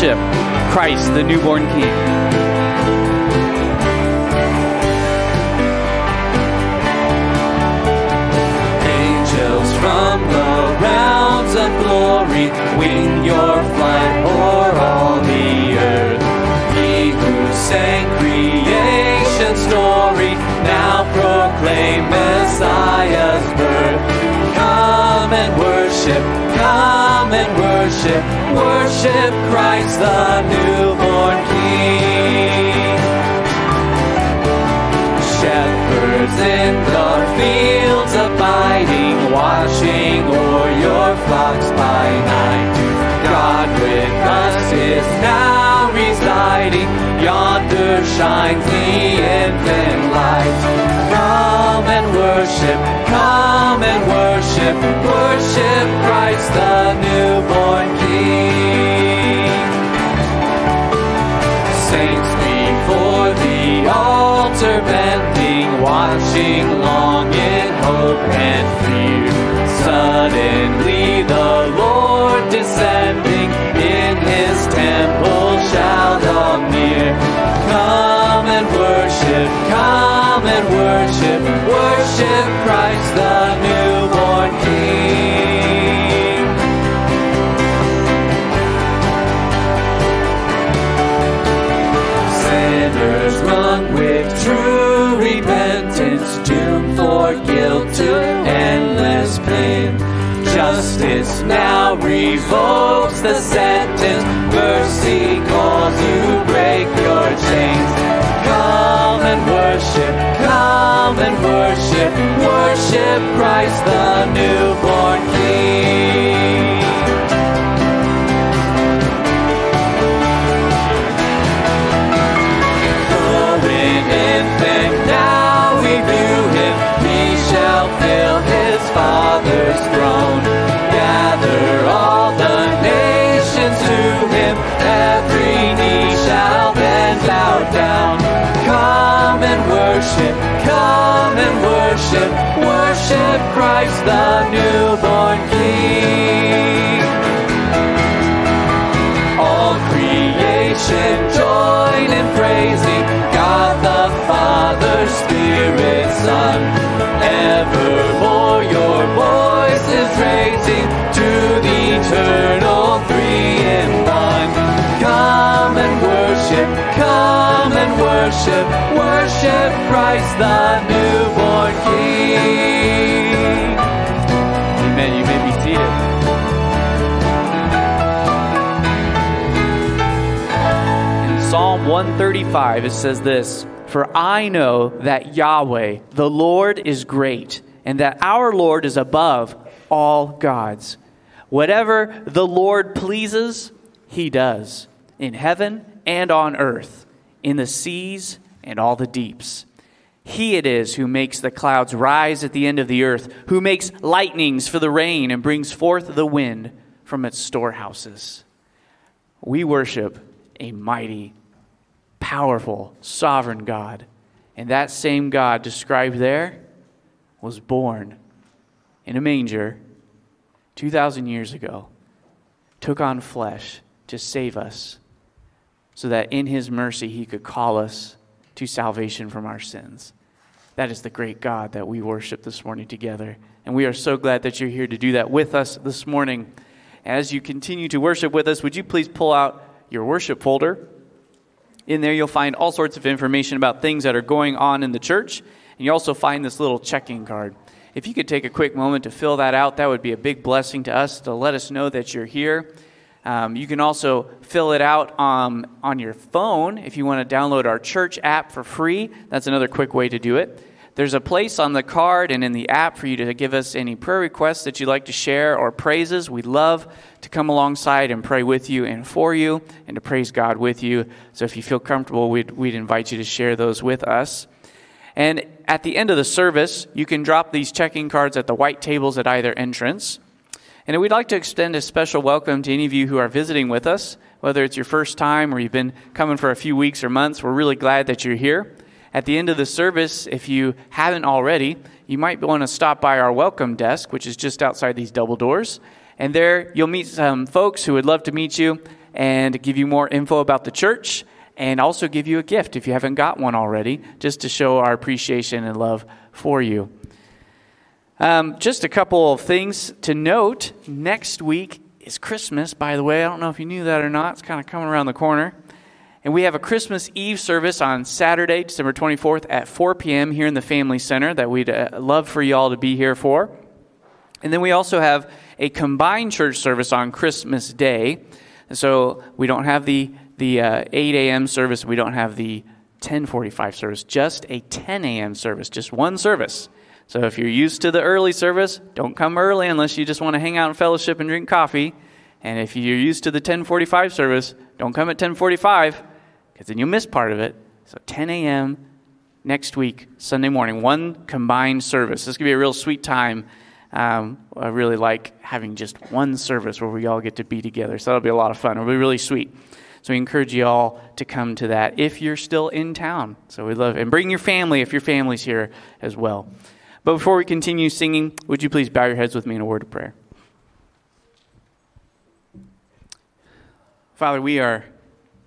Worship Christ, the newborn King. Angels from the realms of glory, wing your flight o'er all the earth. He who sang creation's story, now proclaim Messiah's birth. Come and worship, come and worship, worship Christ the newborn King. Shepherds in the fields abiding, watching o'er your flocks by night. God with us is now residing, yonder shines the infant light. Come and worship, come and worship, worship Christ the newborn King. Watching long in hope and fear. Suddenly the Lord descending in his temple shall come near. Come and worship, come and worship, worship Christ the now revokes the sentence, mercy calls you worship, worship Christ the newborn King. All creation join in praising God the Father, Spirit, Son. Evermore your voice is raising to the eternal three in one. Come and worship, come and worship, worship Christ the 135, it says this For I know that Yahweh, the Lord, is great, and that our Lord is above all gods. Whatever the Lord pleases, he does, in heaven and on earth, in the seas and all the deeps. He it is who makes the clouds rise at the end of the earth, who makes lightnings for the rain and brings forth the wind from its storehouses. We worship a mighty, powerful, sovereign God. And that same God described there was born in a manger 2,000 years ago, took on flesh to save us, so that in his mercy he could call us to salvation from our sins. That is the great God that we worship this morning together. And we are so glad that you're here to do that with us this morning. As you continue to worship with us, would you please pull out your worship folder? In there, you'll find all sorts of information about things that are going on in the church. And you also find this little checking card. If you could take a quick moment to fill that out, that would be a big blessing to us to let us know that you're here. Um, you can also fill it out um, on your phone if you want to download our church app for free. That's another quick way to do it. There's a place on the card and in the app for you to give us any prayer requests that you'd like to share or praises. We'd love to come alongside and pray with you and for you and to praise God with you. So if you feel comfortable, we'd, we'd invite you to share those with us. And at the end of the service, you can drop these checking cards at the white tables at either entrance. And we'd like to extend a special welcome to any of you who are visiting with us, whether it's your first time or you've been coming for a few weeks or months. We're really glad that you're here. At the end of the service, if you haven't already, you might want to stop by our welcome desk, which is just outside these double doors. And there you'll meet some folks who would love to meet you and give you more info about the church and also give you a gift if you haven't got one already, just to show our appreciation and love for you. Um, just a couple of things to note. Next week is Christmas, by the way. I don't know if you knew that or not. It's kind of coming around the corner. And we have a Christmas Eve service on Saturday, December 24th at 4 p.m. here in the Family Center that we'd uh, love for y'all to be here for. And then we also have a combined church service on Christmas Day. And so we don't have the, the uh, 8 a.m. service, we don't have the 1045 service, just a 10 a.m. service, just one service. So if you're used to the early service, don't come early unless you just want to hang out in fellowship and drink coffee. And if you're used to the 1045 service, don't come at 1045 because then you'll miss part of it. So 10 a.m. next week, Sunday morning, one combined service. This could be a real sweet time. Um, I really like having just one service where we all get to be together. So that'll be a lot of fun. It'll be really sweet. So we encourage you all to come to that if you're still in town. So we love and bring your family if your family's here as well. But before we continue singing, would you please bow your heads with me in a word of prayer? Father, we are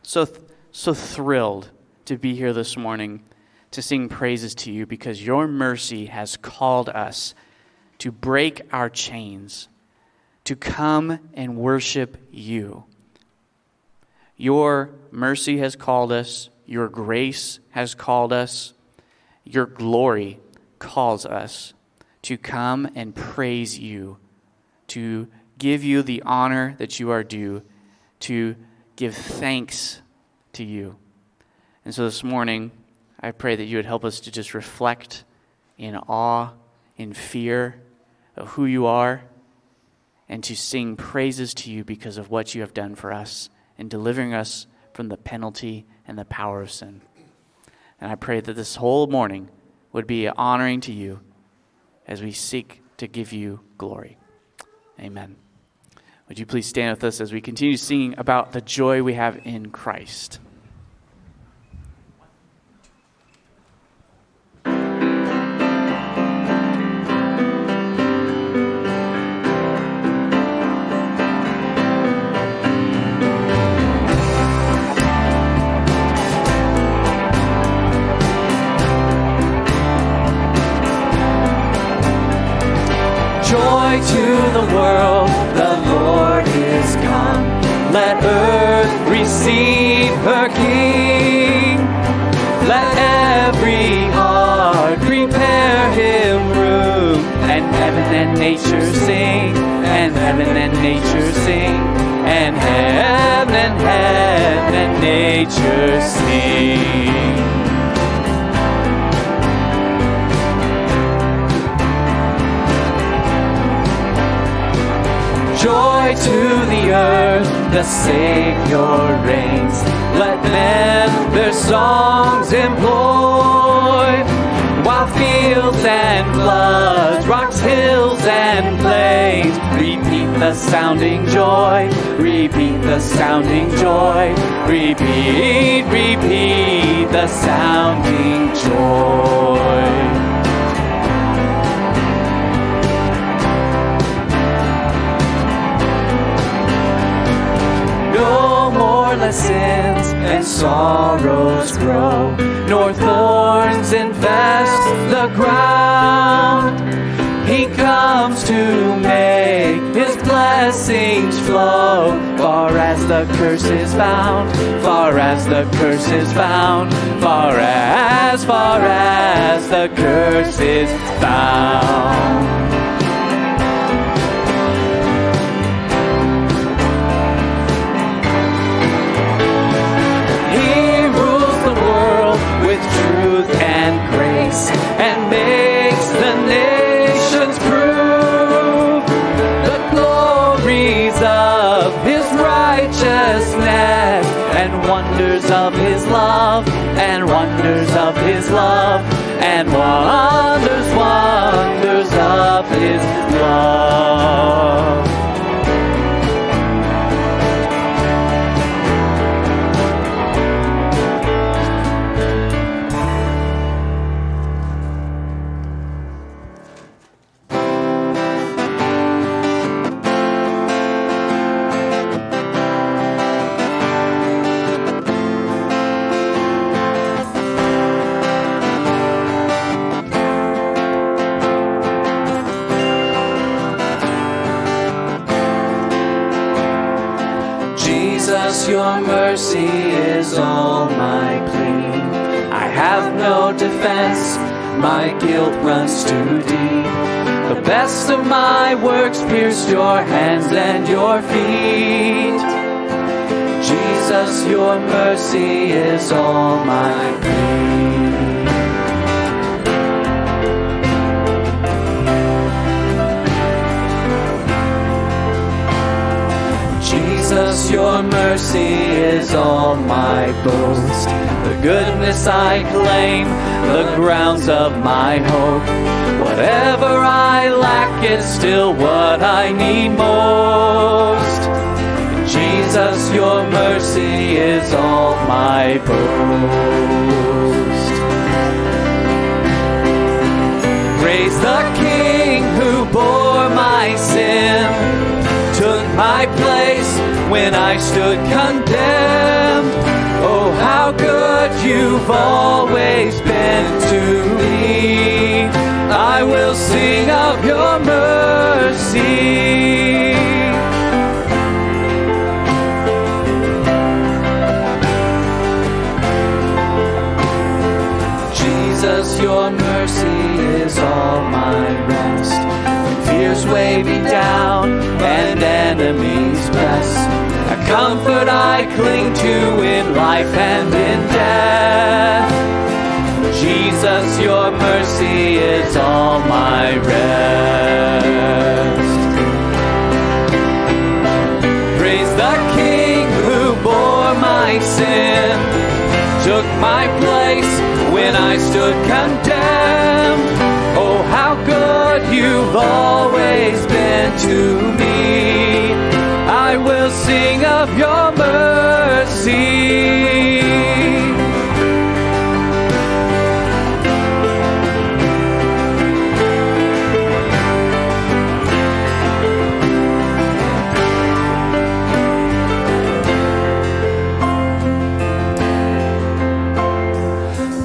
so, so thrilled to be here this morning to sing praises to you because your mercy has called us to break our chains, to come and worship you. Your mercy has called us, your grace has called us, your glory calls us to come and praise you, to give you the honor that you are due, to give thanks to you. And so this morning, I pray that you would help us to just reflect in awe, in fear of who you are, and to sing praises to you because of what you have done for us in delivering us from the penalty and the power of sin. And I pray that this whole morning, would be honoring to you as we seek to give you glory. Amen. Would you please stand with us as we continue singing about the joy we have in Christ? Let earth receive her King. Let every heart prepare him room. And heaven and nature sing. And heaven and nature sing. And heaven and heaven and nature sing. The earth the Savior reigns. Let men their songs employ. While fields and floods, rocks, hills, and plains repeat the sounding joy, repeat the sounding joy, repeat, repeat the sounding joy. Sins and sorrows grow, nor thorns infest the ground. He comes to make his blessings flow, far as the curse is found, far as the curse is found, far as, far as the curse is and makes the nations prove the glories of his righteousness and wonders of his love and wonders of his love and wonders, wonders of his love. All my plea. I have no defense, my guilt runs too deep. The best of my works pierced your hands and your feet. Jesus, your mercy is all my plea. Your mercy is all my boast. The goodness I claim, the grounds of my hope. Whatever I lack is still what I need most. Jesus, your mercy is all my boast. Praise the King who bore my sin, took my place when I stood condemned. Oh, how good you've always been to me. I will sing of your mercy. Fears weigh me down and enemies press, a comfort I cling to in life and in death. Jesus, your mercy is all my rest. Praise the King who bore my sin, took my place when I stood condemned. You've always been to me. I will sing of your mercy.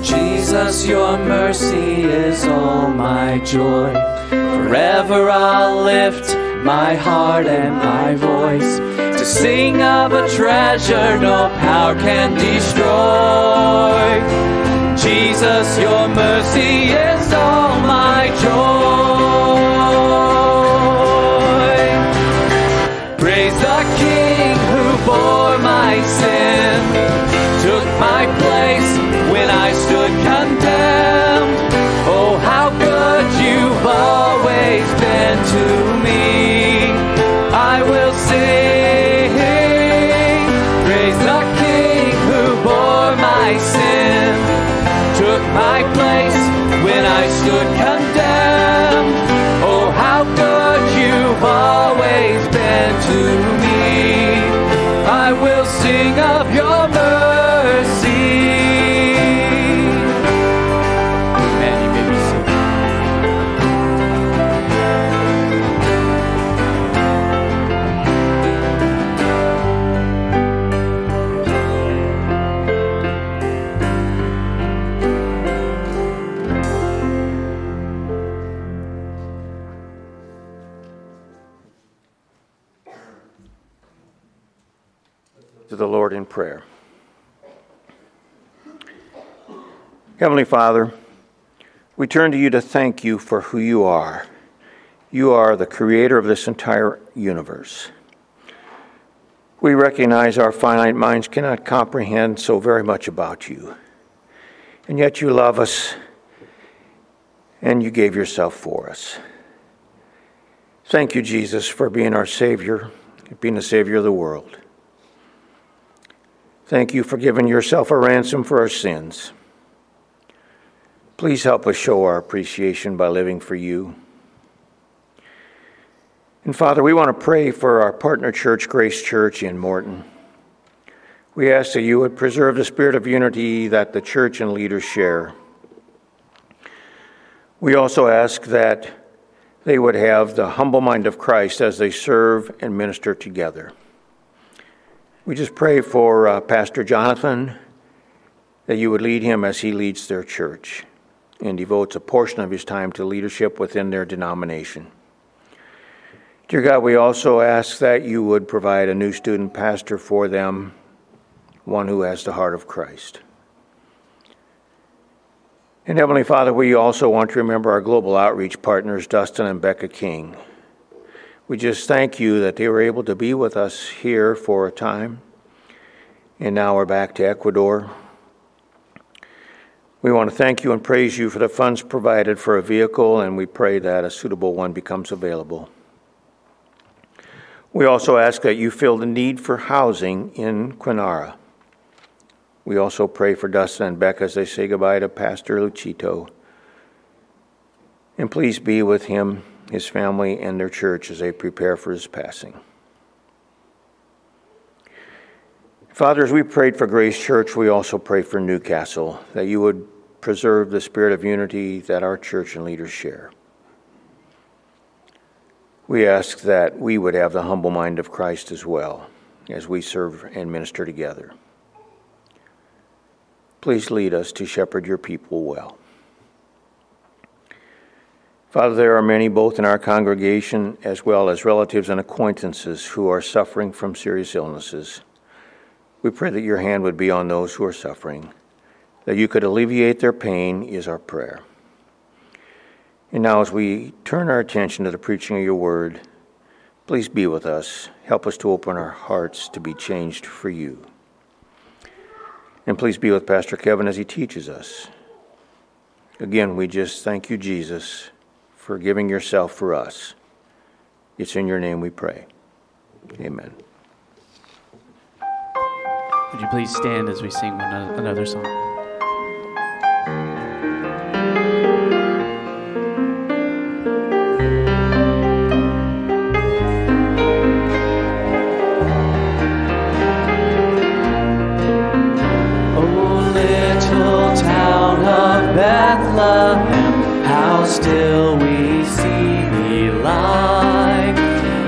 Jesus, your mercy is all my joy. Forever I'll lift my heart and my voice to sing of a treasure no power can destroy. Jesus, your mercy is all my joy. Heavenly Father, we turn to you to thank you for who you are. You are the creator of this entire universe. We recognize our finite minds cannot comprehend so very much about you. And yet you love us and you gave yourself for us. Thank you, Jesus, for being our Savior, being the Savior of the world. Thank you for giving yourself a ransom for our sins. Please help us show our appreciation by living for you. And Father, we want to pray for our partner church, Grace Church in Morton. We ask that you would preserve the spirit of unity that the church and leaders share. We also ask that they would have the humble mind of Christ as they serve and minister together. We just pray for uh, Pastor Jonathan that you would lead him as he leads their church and devotes a portion of his time to leadership within their denomination. Dear God, we also ask that you would provide a new student pastor for them one who has the heart of Christ. And Heavenly Father, we also want to remember our global outreach partners, Dustin and Becca King. We just thank you that they were able to be with us here for a time. And now we're back to Ecuador. We want to thank you and praise you for the funds provided for a vehicle, and we pray that a suitable one becomes available. We also ask that you fill the need for housing in Quinara. We also pray for Dustin and Becca as they say goodbye to Pastor Lucito. And please be with him, his family, and their church as they prepare for his passing. Father, as we prayed for Grace Church, we also pray for Newcastle, that you would preserve the spirit of unity that our church and leaders share. We ask that we would have the humble mind of Christ as well as we serve and minister together. Please lead us to shepherd your people well. Father, there are many, both in our congregation as well as relatives and acquaintances, who are suffering from serious illnesses. We pray that your hand would be on those who are suffering, that you could alleviate their pain, is our prayer. And now, as we turn our attention to the preaching of your word, please be with us. Help us to open our hearts to be changed for you. And please be with Pastor Kevin as he teaches us. Again, we just thank you, Jesus, for giving yourself for us. It's in your name we pray. Amen. Would you please stand as we sing another song? Little town of Bethlehem, how still we see thee lie.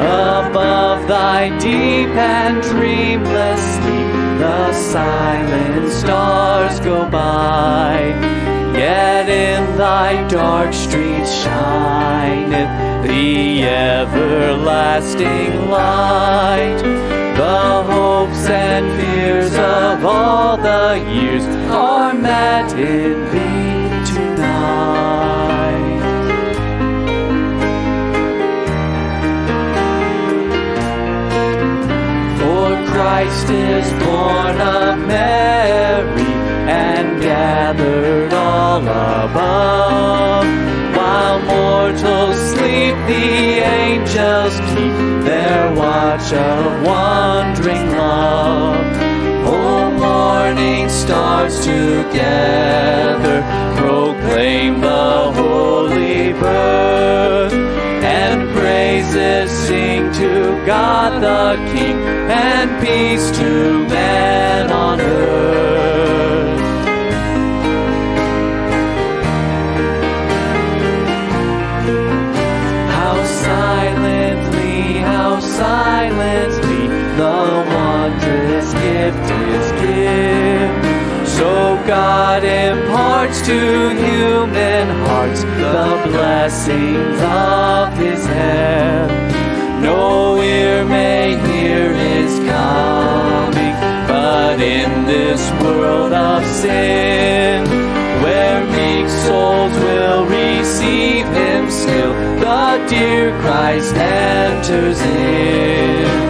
Above thy deep and dreamless silent stars go by. Yet in thy dark streets shineth the everlasting light. The hopes and fears of all the years are met in thee. Christ is born of Mary and gathered all above. While mortals sleep, the angels keep their watch of wondering love. Oh, morning stars together proclaim the holy birth and praises sing to God the King and peace to men on earth. How silently, how silently the wondrous gift is given. So God imparts to human hearts the blessings of His hand. No ear may in this world of sin, where meek souls will receive him still, the dear Christ enters in.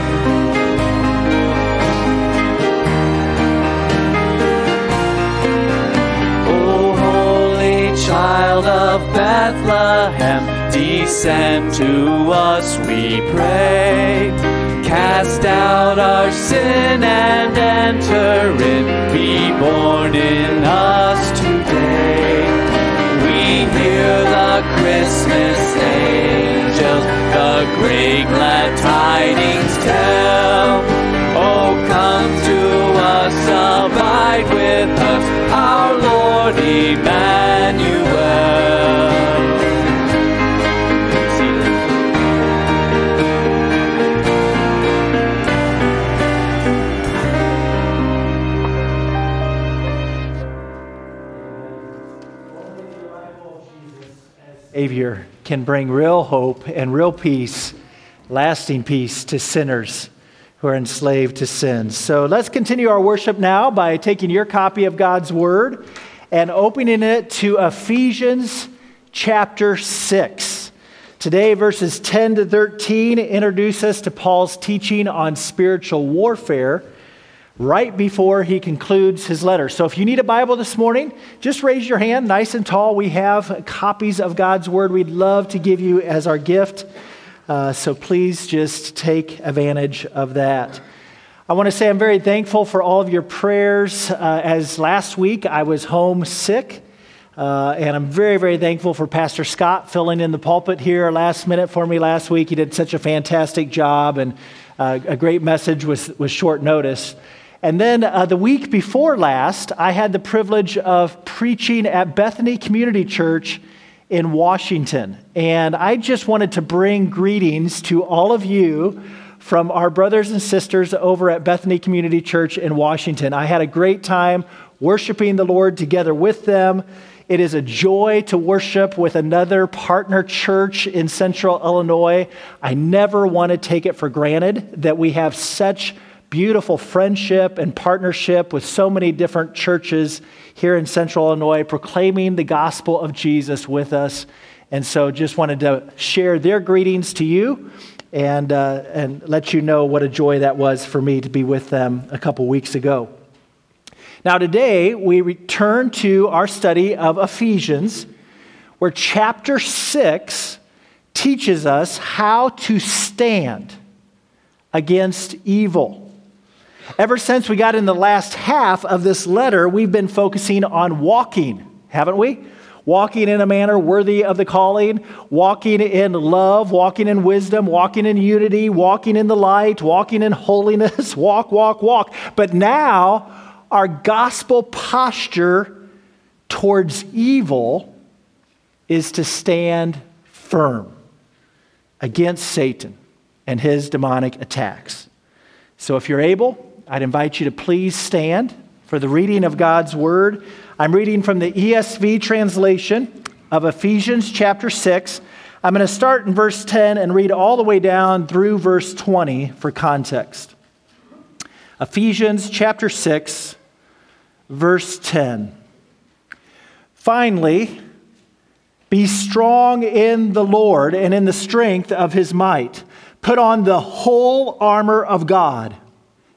Child of Bethlehem, Descend to us, we pray. Cast out our sin and enter in. Be born in us today. We hear the Christmas angels, the great glad tidings tell. Oh, come to us, abide with us, our Lord Emmanuel. Can bring real hope and real peace, lasting peace to sinners who are enslaved to sin. So let's continue our worship now by taking your copy of God's Word and opening it to Ephesians chapter 6. Today, verses 10 to 13 introduce us to Paul's teaching on spiritual warfare right before he concludes his letter. So if you need a Bible this morning, just raise your hand nice and tall. We have copies of God's Word we'd love to give you as our gift. Uh, so please just take advantage of that. I want to say I'm very thankful for all of your prayers. Uh, as last week I was home sick. Uh, and I'm very, very thankful for Pastor Scott filling in the pulpit here last minute for me last week. He did such a fantastic job and uh, a great message with, with short notice. And then uh, the week before last, I had the privilege of preaching at Bethany Community Church in Washington. And I just wanted to bring greetings to all of you from our brothers and sisters over at Bethany Community Church in Washington. I had a great time worshiping the Lord together with them. It is a joy to worship with another partner church in central Illinois. I never want to take it for granted that we have such beautiful friendship and partnership with so many different churches here in central Illinois, proclaiming the gospel of Jesus with us. And so just wanted to share their greetings to you and, uh, and let you know what a joy that was for me to be with them a couple weeks ago. Now, today we return to our study of Ephesians, where chapter 6 teaches us how to stand against evil. Ever since we got in the last half of this letter, we've been focusing on walking, haven't we? Walking in a manner worthy of the calling, walking in love, walking in wisdom, walking in unity, walking in the light, walking in holiness, walk, walk, walk. But now, our gospel posture towards evil is to stand firm against Satan and his demonic attacks. So if you're able, I'd invite you to please stand for the reading of God's Word. I'm reading from the ESV translation of Ephesians chapter 6. I'm going to start in verse 10 and read all the way down through verse 20 for context. Ephesians chapter 6, verse 10. Finally, be strong in the Lord and in the strength of his might. Put on the whole armor of God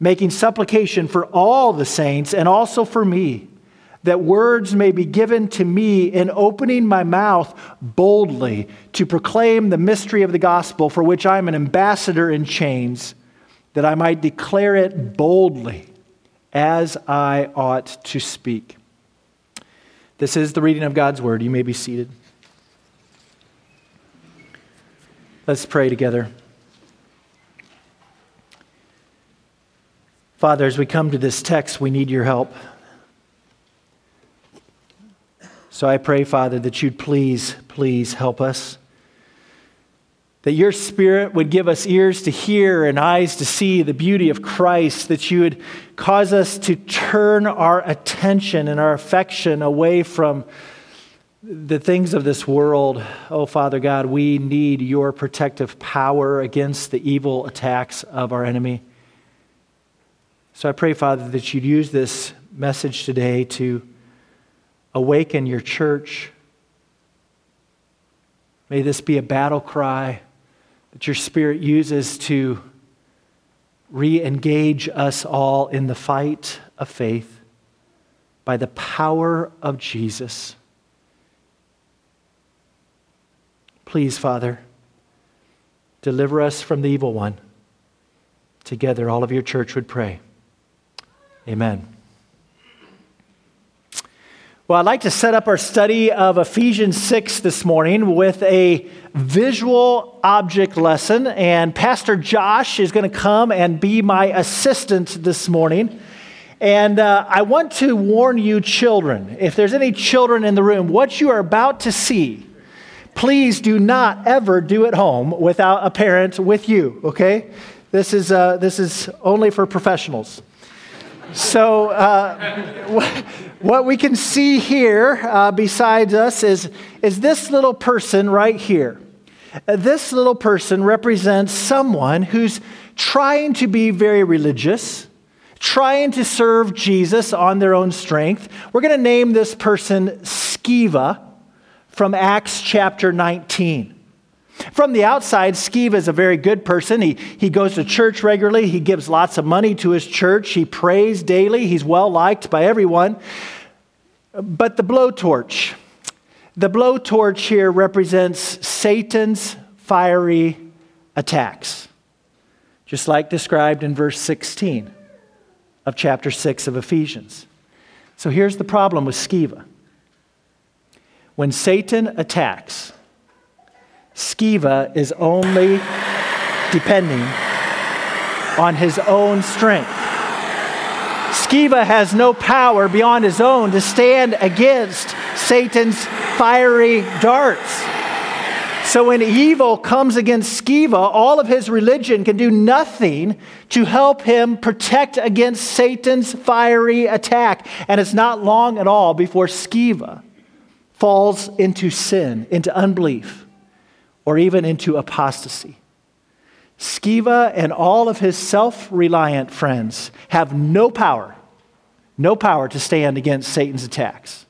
making supplication for all the saints and also for me, that words may be given to me in opening my mouth boldly to proclaim the mystery of the gospel, for which I am an ambassador in chains, that I might declare it boldly as I ought to speak. This is the reading of God's word. You may be seated. Let's pray together. Father, as we come to this text, we need your help. So I pray, Father, that you'd please, please help us. That your Spirit would give us ears to hear and eyes to see the beauty of Christ, that you would cause us to turn our attention and our affection away from the things of this world, oh Father God, we need your protective power against the evil attacks of our enemy. So I pray, Father, that you'd use this message today to awaken your church. May this be a battle cry that your Spirit uses to re engage us all in the fight of faith by the power of Jesus. Please, Father, deliver us from the evil one. Together, all of your church would pray. Amen. Well, I'd like to set up our study of Ephesians 6 this morning with a visual object lesson. And Pastor Josh is going to come and be my assistant this morning. And uh, I want to warn you, children, if there's any children in the room, what you are about to see please do not ever do at home without a parent with you, okay? This is, uh, this is only for professionals. So, uh, what we can see here uh, besides us is, is this little person right here. Uh, this little person represents someone who's trying to be very religious, trying to serve Jesus on their own strength. We're going to name this person Sceva from Acts chapter 19. From the outside, Sceva is a very good person. He, he goes to church regularly. He gives lots of money to his church. He prays daily. He's well liked by everyone. But the blowtorch, the blowtorch here represents Satan's fiery attacks, just like described in verse 16 of chapter 6 of Ephesians. So here's the problem with Sceva when Satan attacks, Sceva is only depending on his own strength. Sceva has no power beyond his own to stand against Satan's fiery darts. So when evil comes against Sceva, all of his religion can do nothing to help him protect against Satan's fiery attack. And it's not long at all before Sceva falls into sin, into unbelief, or even into apostasy. Sceva and all of his self reliant friends have no power, no power to stand against Satan's attacks.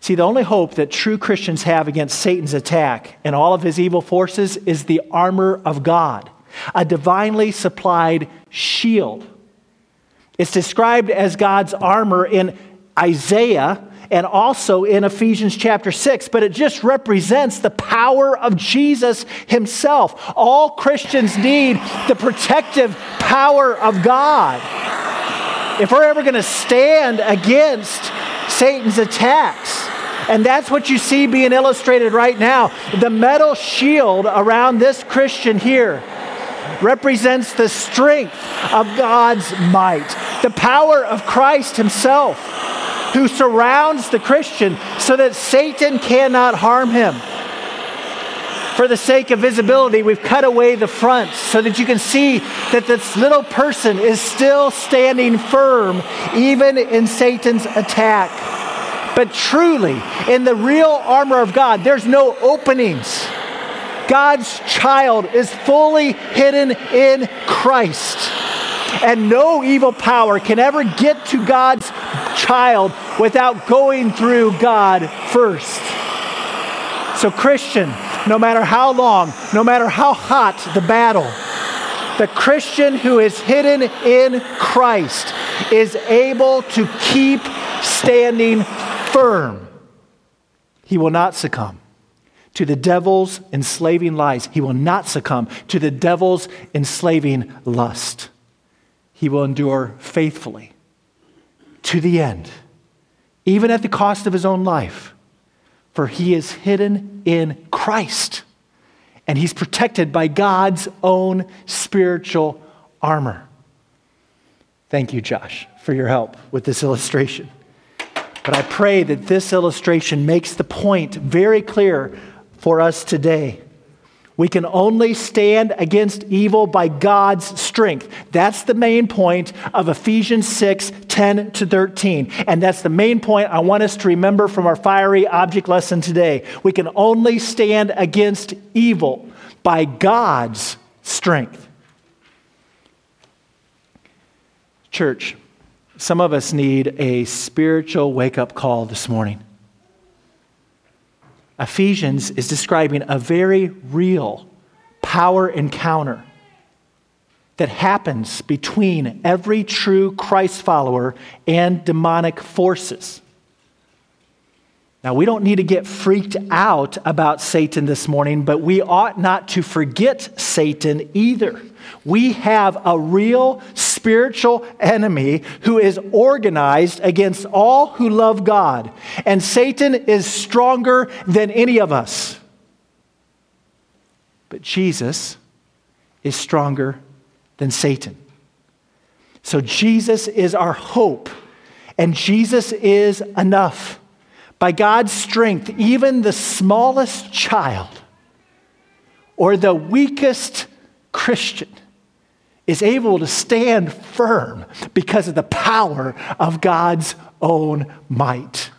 See, the only hope that true Christians have against Satan's attack and all of his evil forces is the armor of God, a divinely supplied shield. It's described as God's armor in Isaiah and also in Ephesians chapter 6, but it just represents the power of Jesus himself. All Christians need the protective power of God. If we're ever going to stand against Satan's attacks, and that's what you see being illustrated right now. The metal shield around this Christian here represents the strength of God's might, the power of Christ Himself who surrounds the Christian so that Satan cannot harm him. For the sake of visibility, we've cut away the front so that you can see that this little person is still standing firm, even in Satan's attack. But truly, in the real armor of God, there's no openings. God's child is fully hidden in Christ. And no evil power can ever get to God's child without going through God first. So, Christian, no matter how long, no matter how hot the battle, the Christian who is hidden in Christ is able to keep standing firm. He will not succumb to the devil's enslaving lies. He will not succumb to the devil's enslaving lust. He will endure faithfully to the end, even at the cost of his own life. For he is hidden in Christ, and he's protected by God's own spiritual armor. Thank you, Josh, for your help with this illustration. But I pray that this illustration makes the point very clear for us today. We can only stand against evil by God's strength. That's the main point of Ephesians 6 10 to 13. And that's the main point I want us to remember from our fiery object lesson today. We can only stand against evil by God's strength. Church, some of us need a spiritual wake up call this morning. Ephesians is describing a very real power encounter that happens between every true Christ follower and demonic forces. Now, we don't need to get freaked out about Satan this morning, but we ought not to forget Satan either. We have a real spiritual enemy who is organized against all who love God, and Satan is stronger than any of us. But Jesus is stronger than Satan. So Jesus is our hope, and Jesus is enough. By God's strength, even the smallest child or the weakest Christian is able to stand firm because of the power of God's own might.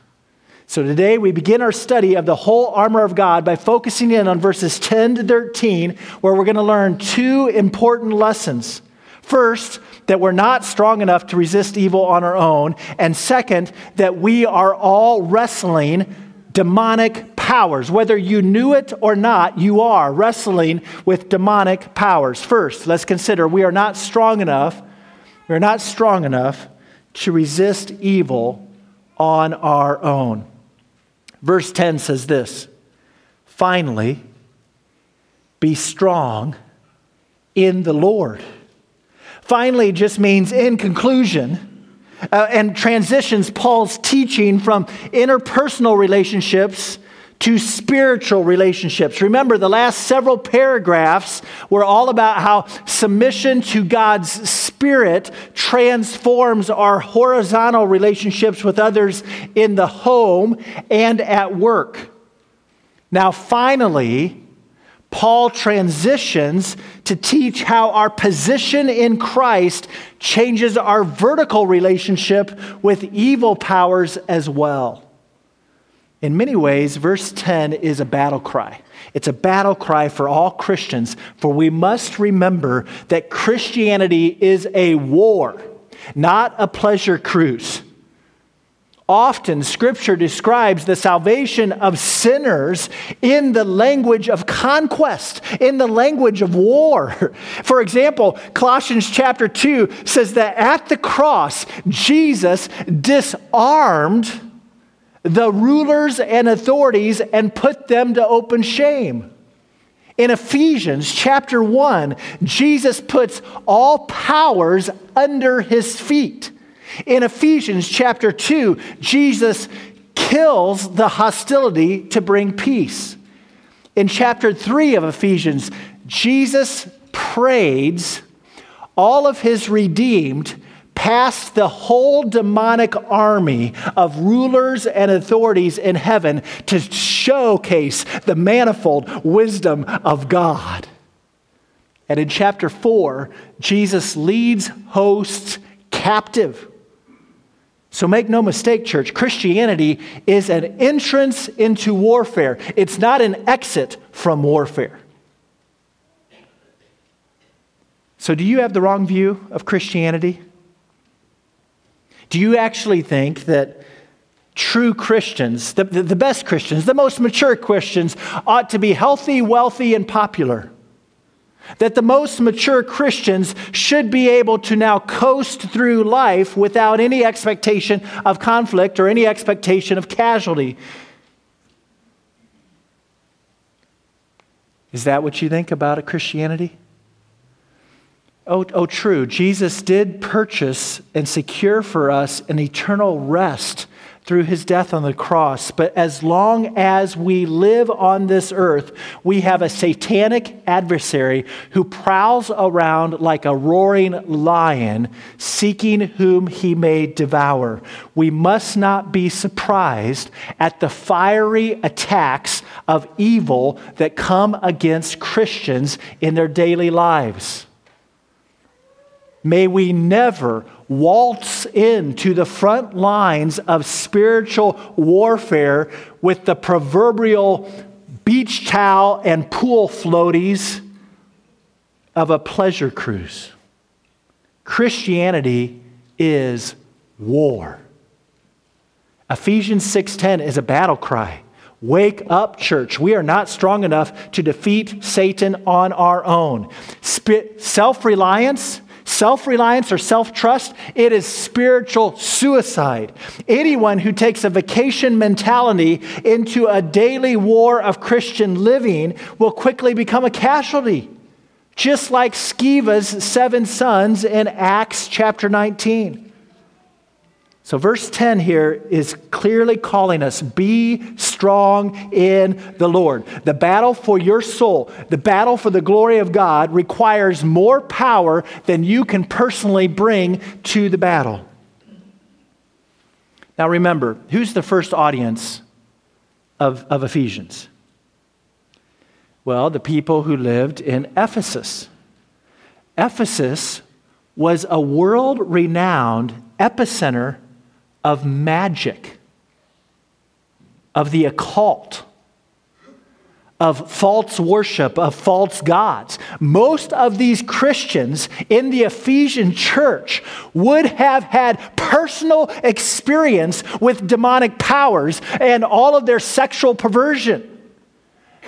So today we begin our study of the whole armor of God by focusing in on verses 10 to 13, where we're going to learn two important lessons. First, that we're not strong enough to resist evil on our own. And second, that we are all wrestling demonic powers. Whether you knew it or not, you are wrestling with demonic powers. First, let's consider we are not strong enough, we're not strong enough to resist evil on our own. Verse 10 says this Finally, be strong in the Lord Finally, just means in conclusion. Uh, and transitions Paul's teaching from interpersonal relationships to spiritual relationships. Remember, the last several paragraphs were all about how submission to God's Spirit transforms our horizontal relationships with others in the home and at work. Now, finally, Paul transitions to teach how our position in Christ changes our vertical relationship with evil powers as well. In many ways, verse 10 is a battle cry. It's a battle cry for all Christians, for we must remember that Christianity is a war, not a pleasure cruise. Often, Scripture describes the salvation of sinners in the language of conquest, in the language of war. For example, Colossians chapter 2 says that at the cross, Jesus disarmed the rulers and authorities and put them to open shame. In Ephesians chapter 1, Jesus puts all powers under his feet. In Ephesians chapter 2, Jesus kills the hostility to bring peace. In chapter 3 of Ephesians, Jesus prays all of his redeemed past the whole demonic army of rulers and authorities in heaven to showcase the manifold wisdom of God. And in chapter 4, Jesus leads hosts captive so make no mistake, church, Christianity is an entrance into warfare, it's not an exit from warfare. So, do you have the wrong view of Christianity? Do you actually think that true Christians, the, the, best Christians, the most mature Christians, ought to be healthy, wealthy, and popular? That the most mature Christians should be able to now coast through life without any expectation of conflict or any expectation of casualty. Is that what you think about a Christianity? Oh, oh, true. Jesus did purchase and secure for us an eternal rest through his death on the cross. But as long as we live on this earth, we have a satanic adversary who prowls around like a roaring lion, seeking whom he may devour. We must not be surprised at the fiery attacks of evil that come against Christians in their daily lives. May we never waltz into the front lines of spiritual warfare with the proverbial beach towel and pool floaties of a pleasure cruise. Christianity is war. Ephesians 6:10 is a battle cry. Wake up, church. We are not strong enough to defeat Satan on our own. Self reliance Self reliance or self trust, it is spiritual suicide. Anyone who takes a vacation mentality into a daily war of Christian living will quickly become a casualty, just like Sceva's seven sons in Acts chapter 19. So, verse 10 here is clearly calling us be strong in the Lord. The battle for your soul, the battle for the glory of God, requires more power than you can personally bring to the battle. Now, remember, who's the first audience of, of Ephesians? Well, the people who lived in Ephesus. Ephesus was a world renowned epicenter of magic, of the occult, of false worship, of false gods. Most of these Christians in the Ephesian church would have had personal experience with demonic powers and all of their sexual perversion.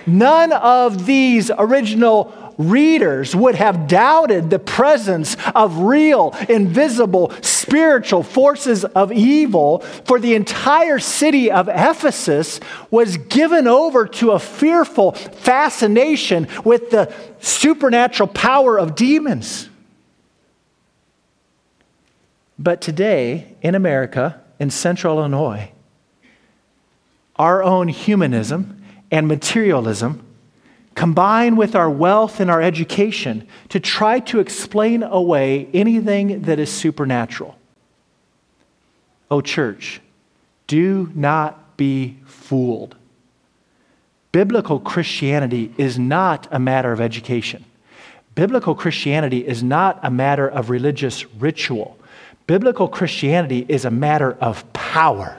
None of these original readers would have doubted the presence of real, invisible, spiritual forces of evil, for the entire city of Ephesus was given over to a fearful fascination with the supernatural power of demons. But today, in America, in central Illinois, our own humanism and materialism combine with our wealth and our education to try to explain away anything that is supernatural. Oh, church, do not be fooled. Biblical Christianity is not a matter of education. Biblical Christianity is not a matter of religious ritual. Biblical Christianity is a matter of power,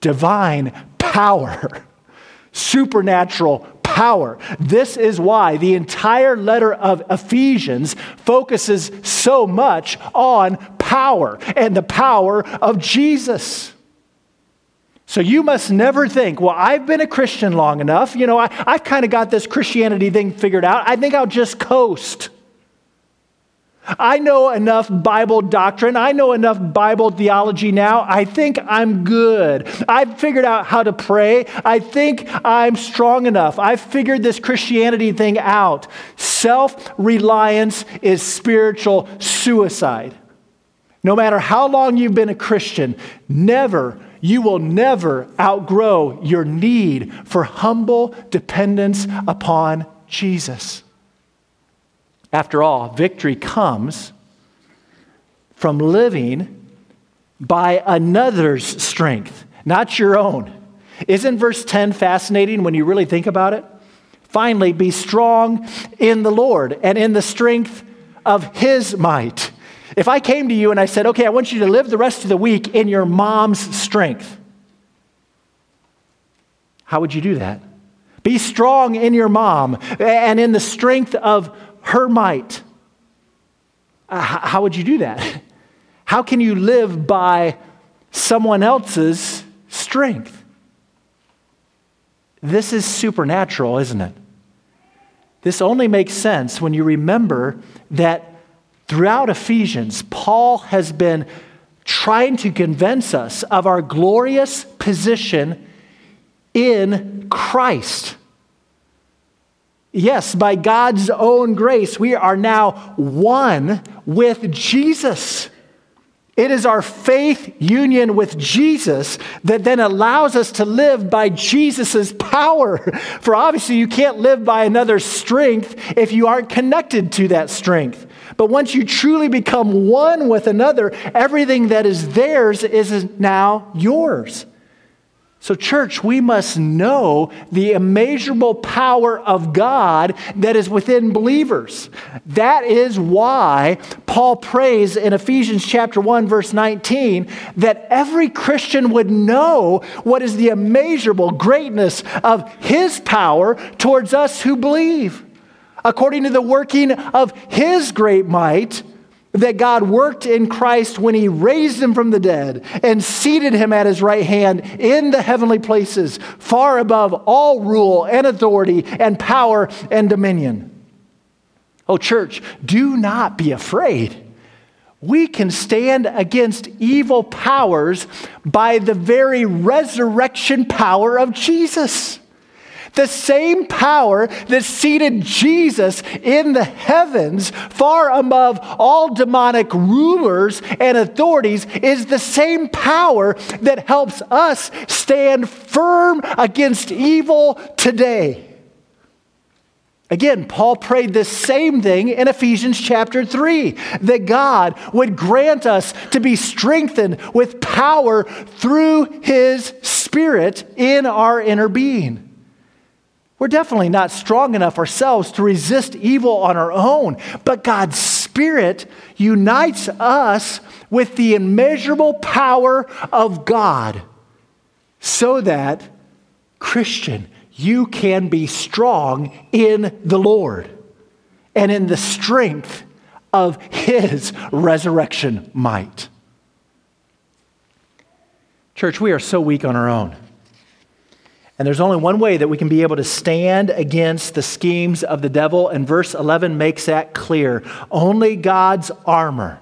divine power, supernatural power. This is why the entire letter of Ephesians focuses so much on power and the power of Jesus. So you must never think, well, I've been a Christian long enough. You know, I, I've kind of got this Christianity thing figured out. I think I'll just coast. I know enough Bible doctrine. I know enough Bible theology now. I think I'm good. I've figured out how to pray. I think I'm strong enough. I've figured this Christianity thing out. Self reliance is spiritual suicide. No matter how long you've been a Christian, never, you will never outgrow your need for humble dependence upon Jesus. After all, victory comes from living by another's strength, not your own. Isn't verse 10 fascinating when you really think about it? Finally, be strong in the Lord and in the strength of his might. If I came to you and I said, okay, I want you to live the rest of the week in your mom's strength, how would you do that? Be strong in your mom and in the strength of her might. Uh, how would you do that? How can you live by someone else's strength? This is supernatural, isn't it? This only makes sense when you remember that throughout Ephesians, Paul has been trying to convince us of our glorious position in Christ. Yes, by God's own grace, we are now one with Jesus. It is our faith union with Jesus that then allows us to live by Jesus' power. For obviously, you can't live by another's strength if you aren't connected to that strength. But once you truly become one with another, everything that is theirs is now yours. So, church, we must know the immeasurable power of God that is within believers. That is why Paul prays in Ephesians chapter 1 verse 19 that every Christian would know what is the immeasurable greatness of his power towards us who believe. According to the working of his great might, that God worked in Christ when he raised him from the dead and seated him at his right hand in the heavenly places, far above all rule and authority and power and dominion. Oh, church, do not be afraid. We can stand against evil powers by the very resurrection power of Jesus. The same power that seated Jesus in the heavens, far above all demonic rulers and authorities, is the same power that helps us stand firm against evil today. Again, Paul prayed the same thing in Ephesians chapter 3 that God would grant us to be strengthened with power through his Spirit in our inner being. We're definitely not strong enough ourselves to resist evil on our own, but God's Spirit unites us with the immeasurable power of God so that, Christian, you can be strong in the Lord and in the strength of His resurrection might. Church, we are so weak on our own. And there's only one way that we can be able to stand against the schemes of the devil, and verse 11 makes that clear. Only God's armor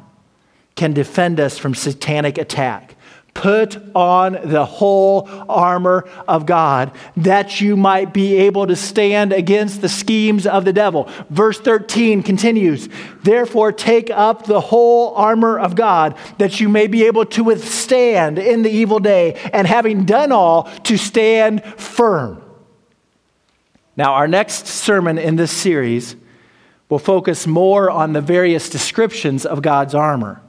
can defend us from satanic attack. Put on the whole armor of God that you might be able to stand against the schemes of the devil. Verse 13 continues Therefore, take up the whole armor of God that you may be able to withstand in the evil day, and having done all, to stand firm. Now, our next sermon in this series will focus more on the various descriptions of God's armor.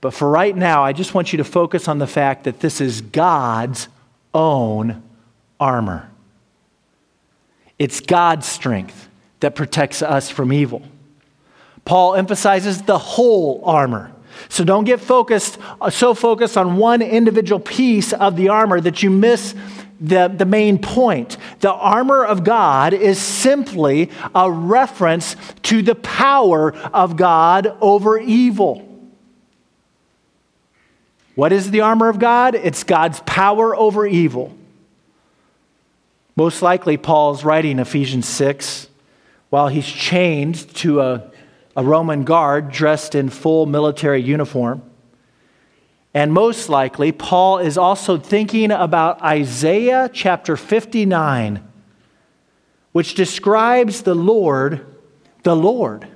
But for right now, I just want you to focus on the fact that this is God's own armor. It's God's strength that protects us from evil. Paul emphasizes the whole armor. So don't get focused, uh, so focused on one individual piece of the armor that you miss the, the main point. The armor of God is simply a reference to the power of God over evil. What is the armor of God? It's God's power over evil. Most likely, Paul's writing Ephesians 6 while he's chained to a, a Roman guard dressed in full military uniform. And most likely, Paul is also thinking about Isaiah chapter 59, which describes the Lord, the Lord,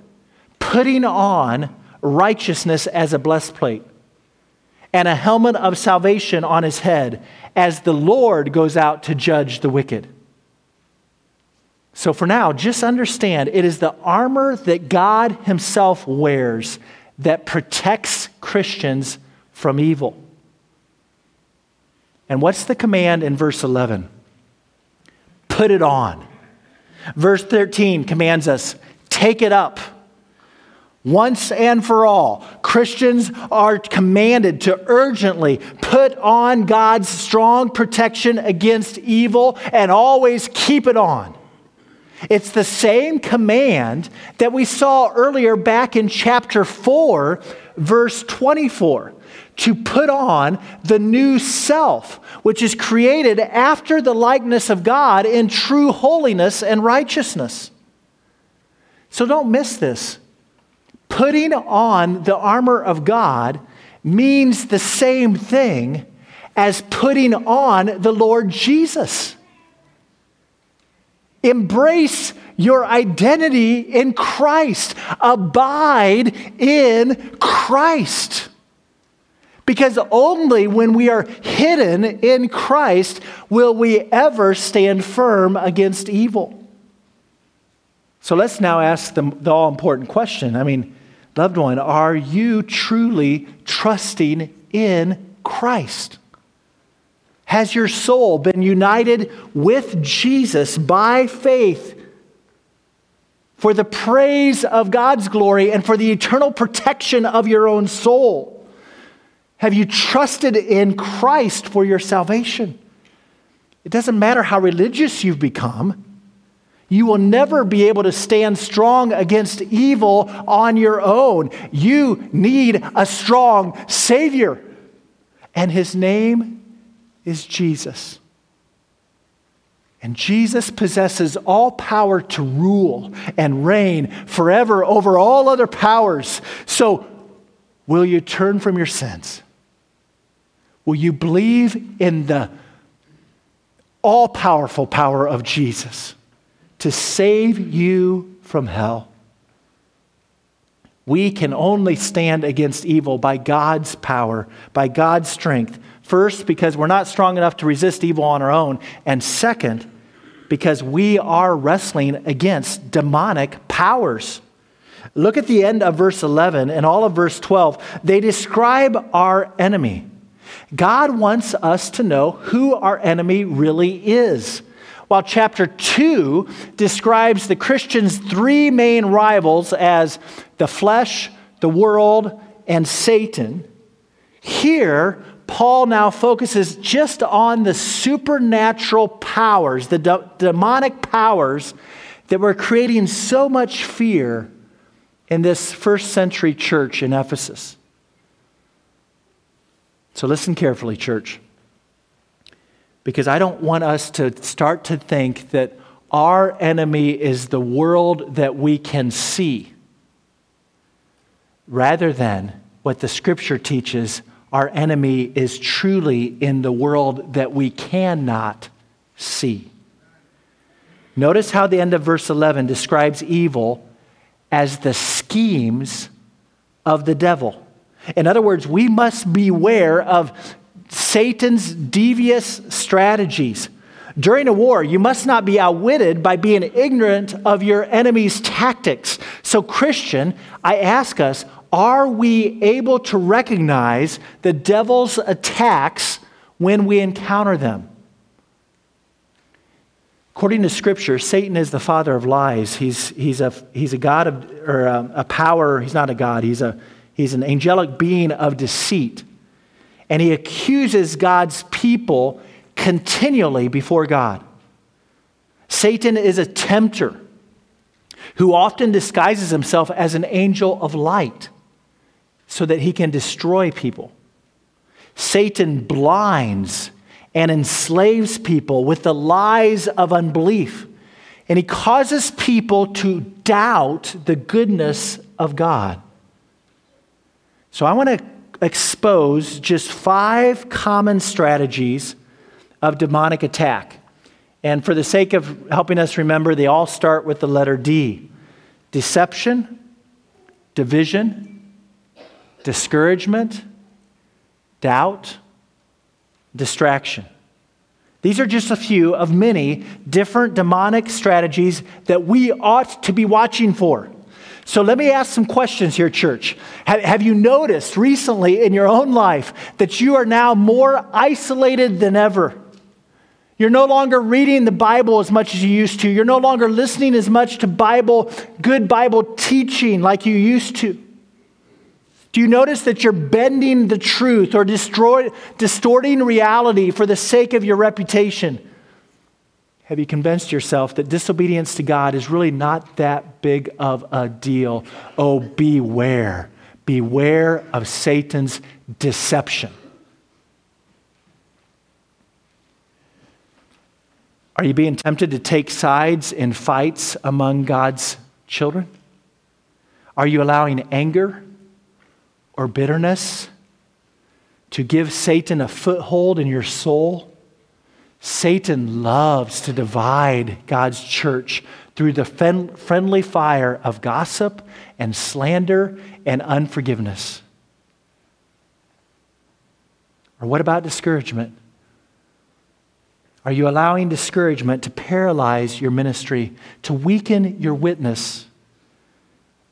putting on righteousness as a breastplate and a helmet of salvation on his head as the Lord goes out to judge the wicked. So, for now, just understand it is the armor that God Himself wears that protects Christians from evil. And what's the command in verse 11? Put it on. Verse 13 commands us take it up once and for all, Christians are commanded to urgently put on God's strong protection against evil and always keep it on. It's the same command that we saw earlier back in chapter 4, verse 24 to put on the new self, which is created after the likeness of God in true holiness and righteousness. So don't miss this. Putting on the armor of God means the same thing as putting on the Lord Jesus. Embrace your identity in Christ. Abide in Christ. Because only when we are hidden in Christ will we ever stand firm against evil. So let's now ask the, the all important question. I mean, loved one, are you truly trusting in Christ? Has your soul been united with Jesus by faith for the praise of God's glory and for the eternal protection of your own soul? Have you trusted in Christ for your salvation? It doesn't matter how religious you've become. You will never be able to stand strong against evil on your own. You need a strong Savior. And His name is Jesus. And Jesus possesses all power to rule and reign forever over all other powers. So, will you turn from your sins? Will you believe in the all powerful power of Jesus to save you from hell? We can only stand against evil by God's power, by God's strength. First, because we're not strong enough to resist evil on our own. And second, because we are wrestling against demonic powers. Look at the end of verse 11 and all of verse 12. They describe our enemy. God wants us to know who our enemy really is. While chapter 2 describes the Christian's three main rivals as the flesh, the world, and Satan, here Paul now focuses just on the supernatural powers, the de- demonic powers that were creating so much fear in this first century church in Ephesus. So listen carefully, church, because I don't want us to start to think that our enemy is the world that we can see, rather than what the scripture teaches our enemy is truly in the world that we cannot see. Notice how the end of verse 11 describes evil as the schemes of the devil. In other words, we must beware of Satan's devious strategies. During a war, you must not be outwitted by being ignorant of your enemy's tactics. So, Christian, I ask us, are we able to recognize the devil's attacks when we encounter them? According to Scripture, Satan is the father of lies. He's, he's, a, he's a God of, or a, a power, he's not a God, he's a, He's an angelic being of deceit. And he accuses God's people continually before God. Satan is a tempter who often disguises himself as an angel of light so that he can destroy people. Satan blinds and enslaves people with the lies of unbelief. And he causes people to doubt the goodness of God. So I want to expose just five common strategies of demonic attack. And for the sake of helping us remember, they all start with the letter D deception, division, discouragement, doubt, distraction. These are just a few of many different demonic strategies that we ought to be watching for. So let me ask some questions here, church. Have, have, you noticed recently in your own life that you are now more isolated than ever? You're no longer reading the Bible as much as you used to. You're no longer listening as much to Bible, good Bible teaching like you used to. Do you notice that you're bending the truth or destroy, distorting reality for the sake of your reputation? Have you convinced yourself that disobedience to God is really not that big of a deal? Oh, beware. Beware of Satan's deception. Are you being tempted to take sides in fights among God's children? Are you allowing anger or bitterness to give Satan a foothold in your soul? Satan loves to divide God's church through the friendly fire of gossip and slander and unforgiveness. Or what about discouragement? Are you allowing discouragement to paralyze your ministry, to weaken your witness?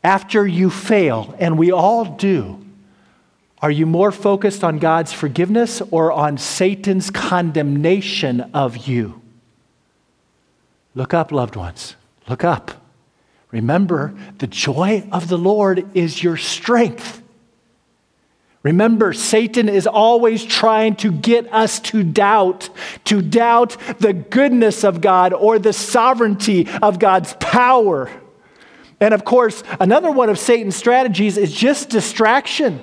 After you fail, and we all do, are you more focused on God's forgiveness or on Satan's condemnation of you? Look up, loved ones. Look up. Remember, the joy of the Lord is your strength. Remember, Satan is always trying to get us to doubt, to doubt the goodness of God or the sovereignty of God's power. And of course, another one of Satan's strategies is just distraction.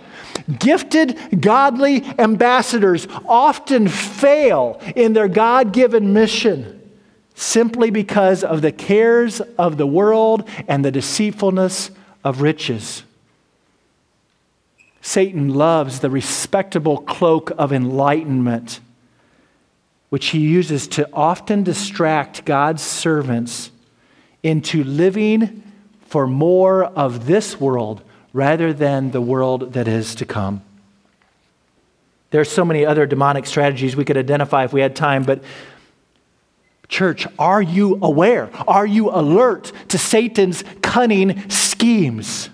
Gifted, godly ambassadors often fail in their God given mission simply because of the cares of the world and the deceitfulness of riches. Satan loves the respectable cloak of enlightenment, which he uses to often distract God's servants into living for more of this world rather than the world that is to come. There are so many other demonic strategies we could identify if we had time, but church, are you aware? Are you alert to Satan's cunning schemes?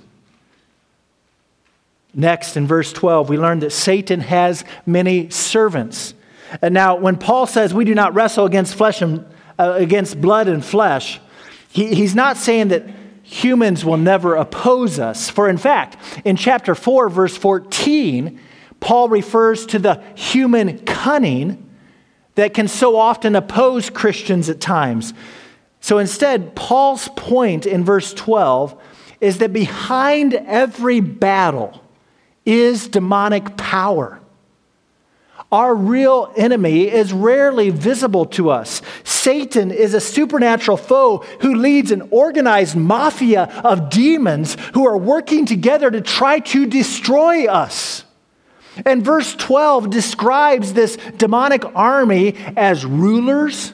Next, in verse 12, we learn that Satan has many servants. And now, when Paul says we do not wrestle against flesh and uh, against blood and flesh, he, he's not saying that humans will never oppose us. For in fact, in chapter 4, verse 14, Paul refers to the human cunning that can so often oppose Christians at times. So instead, Paul's point in verse 12 is that behind every battle, is demonic power. Our real enemy is rarely visible to us. Satan is a supernatural foe who leads an organized mafia of demons who are working together to try to destroy us. And verse 12 describes this demonic army as rulers,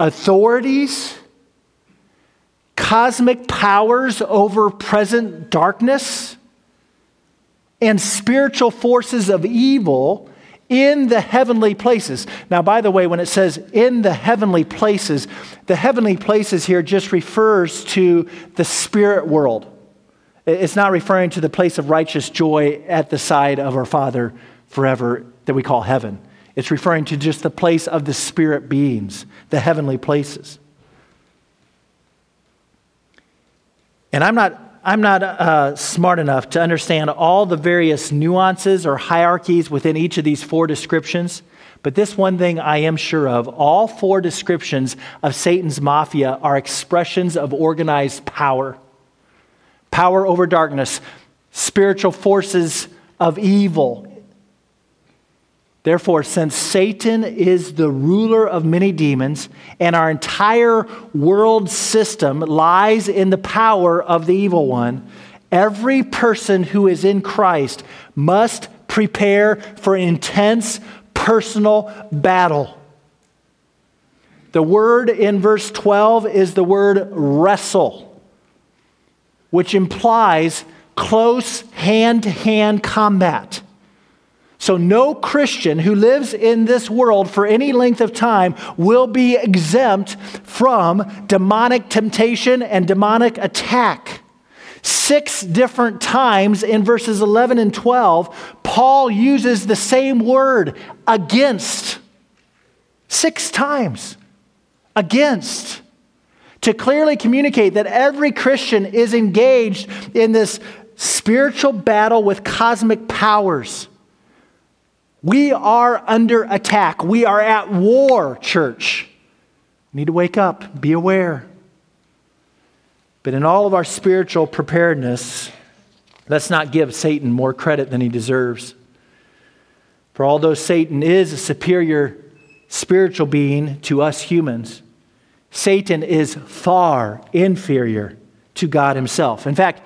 authorities, cosmic powers over present darkness and spiritual forces of evil in the heavenly places. Now, by the way, when it says in the heavenly places, the heavenly places here just refers to the spirit world. It's not referring to the place of righteous joy at the side of our Father forever that we call heaven. It's referring to just the place of the spirit beings, the heavenly places. And I'm not I'm not uh, smart enough to understand all the various nuances or hierarchies within each of these four descriptions. But this one thing I am sure of all four descriptions of Satan's mafia are expressions of organized power power over darkness, spiritual forces of evil, Therefore, since Satan is the ruler of many demons and our entire world system lies in the power of the evil one, every person who is in Christ must prepare for intense personal battle. The word in verse 12 is the word wrestle, which implies close hand to hand combat. So, no Christian who lives in this world for any length of time will be exempt from demonic temptation and demonic attack. Six different times in verses 11 and 12, Paul uses the same word, against. Six times. Against. To clearly communicate that every Christian is engaged in this spiritual battle with cosmic powers. We are under attack. We are at war, church. Need to wake up, be aware. But in all of our spiritual preparedness, let's not give Satan more credit than he deserves. For although Satan is a superior spiritual being to us humans, Satan is far inferior to God himself. In fact,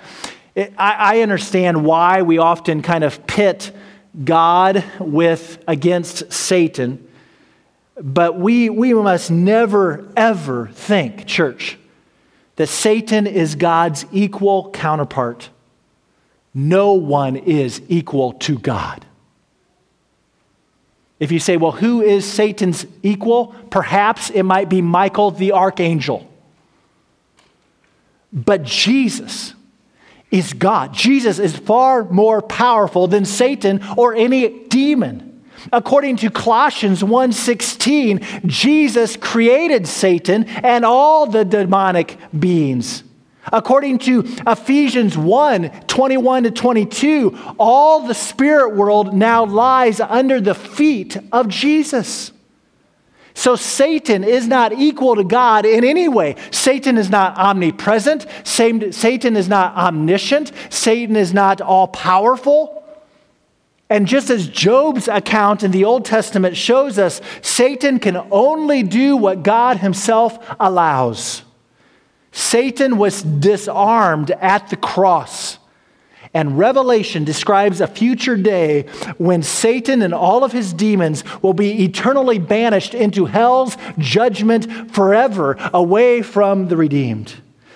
I understand why we often kind of pit God with against Satan. But we, we must never, ever think, church, that Satan is God's equal counterpart. No one is equal to God. If you say, well, who is Satan's equal? Perhaps it might be Michael the archangel. But Jesus is God. Jesus is far more powerful than Satan or any demon. According to Colossians 1:16, Jesus created Satan and all the demonic beings. According to Ephesians 1 21 to 22, all the spirit world now lies under the feet of Jesus. So Satan is not equal to God in any way. Satan is not omnipresent. Satan is not omniscient. Satan is not all powerful. And just as Job's account in the Old Testament shows us, Satan can only do what God himself allows. Satan was disarmed at the cross. And Revelation describes a future day when Satan and all of his demons will be eternally banished into hell's judgment forever, away from the redeemed.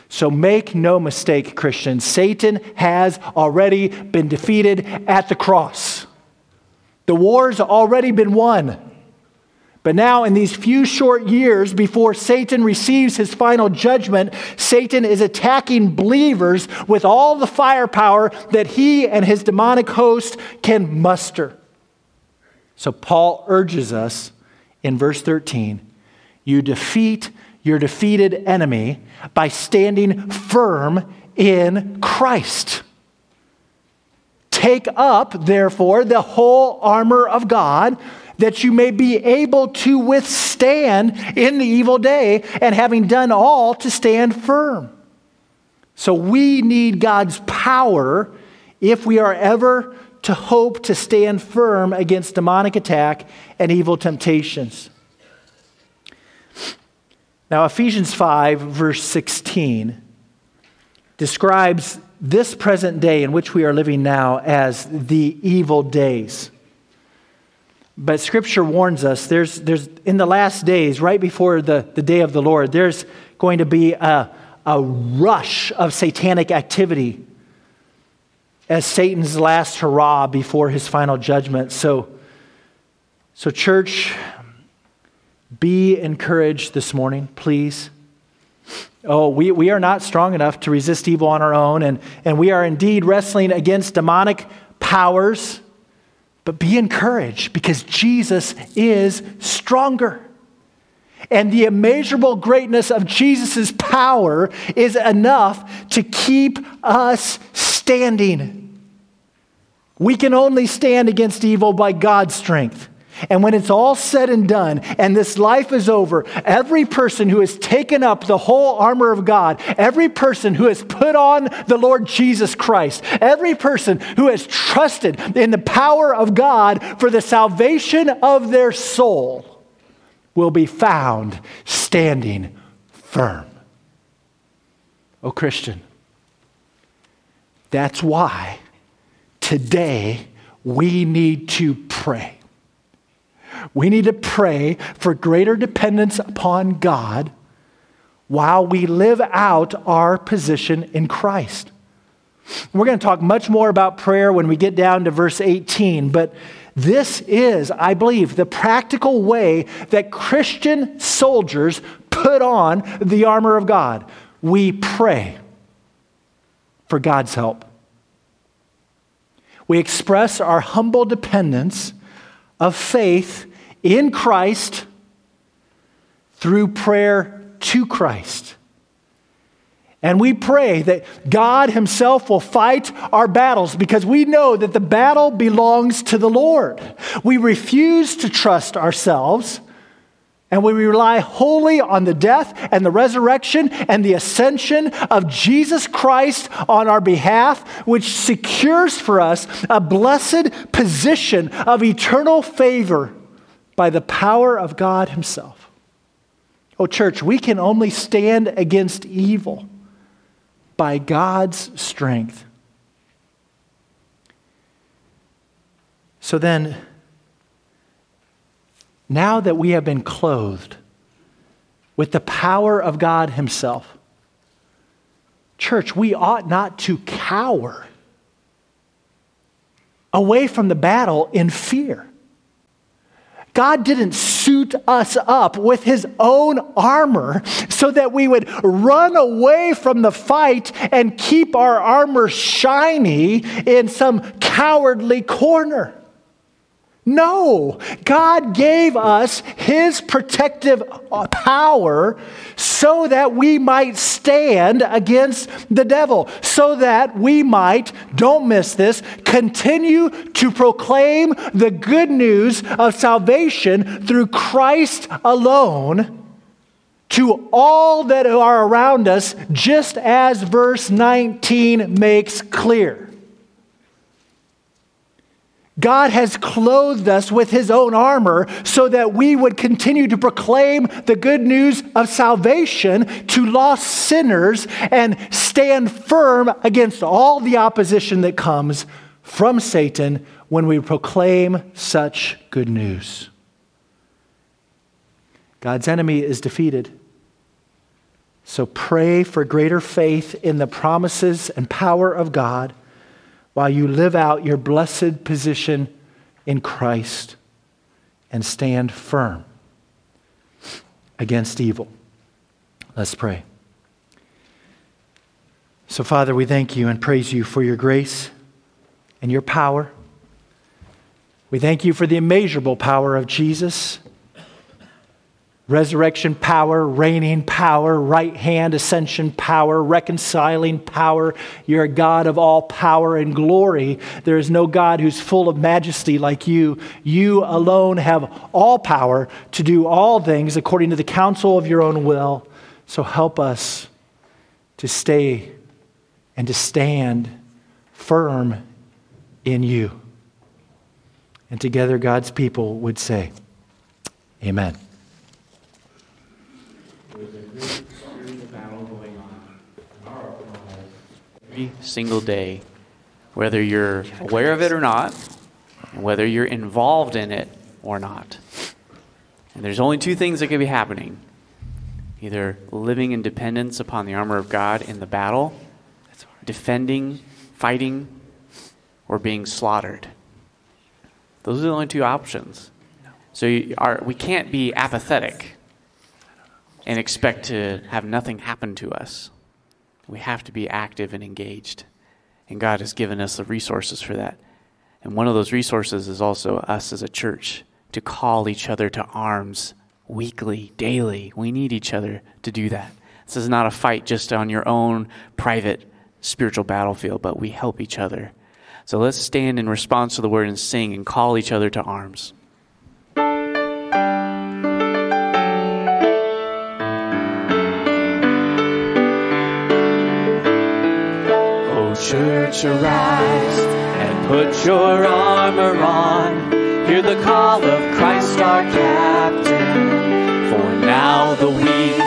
So make no mistake, Christians, Satan has already been defeated at the cross. The war's already been won. But now, in these few short years before Satan receives his final judgment, Satan is attacking believers with all the firepower that he and his demonic host can muster. So, Paul urges us in verse 13 you defeat your defeated enemy by standing firm in Christ. Take up, therefore, the whole armor of God that you may be able to withstand in the evil day, and having done all, to stand firm. So we need God's power if we are ever to hope to stand firm against demonic attack and evil temptations. Now, Ephesians 5, verse 16, describes this present day in which we are living now as the evil days. But scripture warns us there's, there's in the last days, right before the, the day of the Lord, there's going to be a, a rush of satanic activity as Satan's last hurrah before his final judgment. So, so church, be encouraged this morning, please. Oh, we, we are not strong enough to resist evil on our own, and, and we are indeed wrestling against demonic powers but be encouraged because Jesus is stronger. And the immeasurable greatness of Jesus' power is enough to keep us standing. We can only stand against evil by God's strength. And when it's all said and done and this life is over, every person who has taken up the whole armor of God, every person who has put on the Lord Jesus Christ, every person who has trusted in the power of God for the salvation of their soul will be found standing firm. Oh, Christian, that's why today we need to pray. We need to pray for greater dependence upon God while we live out our position in Christ. We're going to talk much more about prayer when we get down to verse 18, but this is, I believe, the practical way that Christian soldiers put on the armor of God. We pray for God's help. We express our humble dependence of faith in Christ through prayer to Christ. And we pray that God Himself will fight our battles because we know that the battle belongs to the Lord. We refuse to trust ourselves and we rely wholly on the death and the resurrection and the ascension of Jesus Christ on our behalf, which secures for us a blessed position of eternal favor by the power of God Himself. Oh, church, we can only stand against evil by God's strength. So then, now that we have been clothed with the power of God Himself, church, we ought not to cower away from the battle in fear. God didn't suit us up with his own armor so that we would run away from the fight and keep our armor shiny in some cowardly corner. No, God gave us His protective uh, power so that we might stand against the devil, so that we might, don't miss this, continue to proclaim the good news of salvation through Christ alone to all that are around us, just as verse 19 makes clear. God has clothed us with his own armor so that we would continue to proclaim the good news of salvation to lost sinners and stand firm against all the opposition that comes from Satan when we proclaim such good news. God's enemy is defeated. So pray for greater faith in the promises and power of God while you live out your blessed position in Christ and stand firm against evil. Let's pray. So, Father, we thank you and praise you for your grace and your power. We thank you for the immeasurable power of Jesus resurrection power, reigning power, right hand ascension power, reconciling power. You're a God of all power and glory. There is no God who's full of majesty like you. You alone have all power to do all things according to the counsel of your own will. So help us to stay and to stand firm in you. And together, God's people would say, Amen. Every single day, whether you're aware of it or not, whether you're involved in it or not. And there's only two things that could be happening either living in dependence upon the armor of God in the battle, defending, fighting, or being slaughtered. Those are the only two options. So are, we can't be apathetic and expect to have nothing happen to us. We have to be active and engaged. And God has given us the resources for that. And one of those resources is also us as a church to call each other to arms weekly, daily. We need each other to do that. This is not a fight just on your own private spiritual battlefield, but we help each other. So let's stand in response to the word and sing and call each other to arms. Church arise and put your armor on. Hear the call of Christ our captain. For now the weak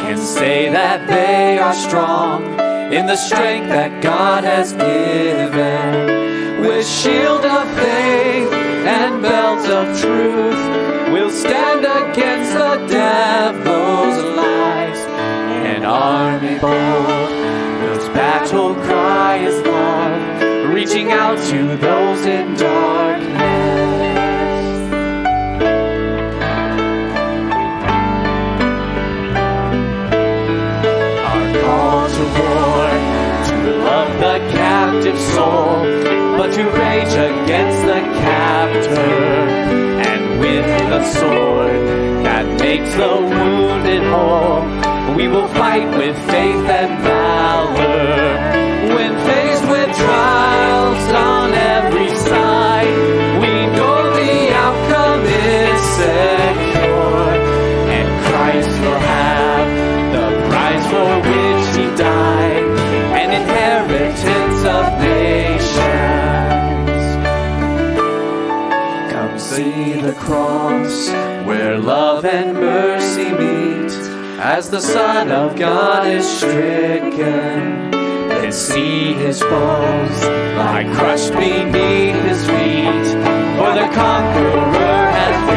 can say that they are strong in the strength that God has given. With shield of faith and belt of truth, we'll stand against the devil's lies. An army bold battle cry is love, reaching out to those in darkness. Our call to war, to love the captive soul, but to rage against the captor, and with the sword that makes the wounded whole we will fight with faith and and mercy meet as the Son of God is stricken. Then see his bones lie crushed beneath his feet, for the conqueror has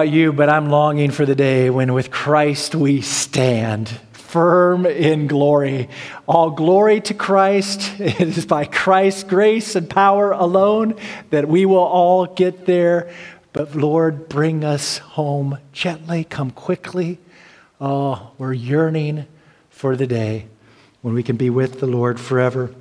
about you, but I'm longing for the day when with Christ we stand firm in glory. All glory to Christ. It is by Christ's grace and power alone that we will all get there. But Lord, bring us home gently, come quickly. Oh, we're yearning for the day when we can be with the Lord forever.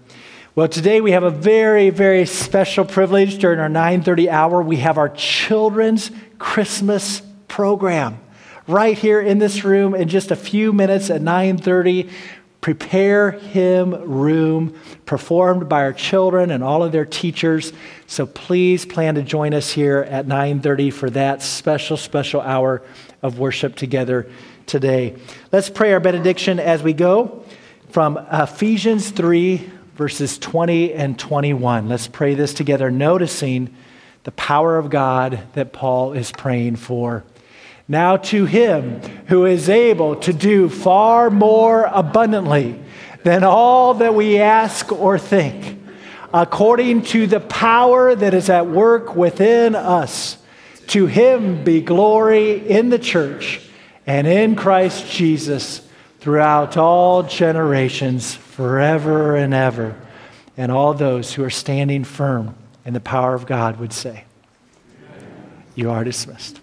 Well, today we have a very, very special privilege during our 9:30 hour. We have our children's Christmas program right here in this room in just a few minutes at 9:30. Prepare Him room performed by our children and all of their teachers. So please plan to join us here at 9:30 for that special special hour of worship together today. Let's pray our benediction as we go from Ephesians 3 verses 20 and 21. Let's pray this together, noticing the power of God that Paul is praying for. Now, to him who is able to do far more abundantly than all that we ask or think, according to the power that is at work within us, to him be glory in the church and in Christ Jesus throughout all generations, forever and ever. And all those who are standing firm in the power of God would say, You are dismissed.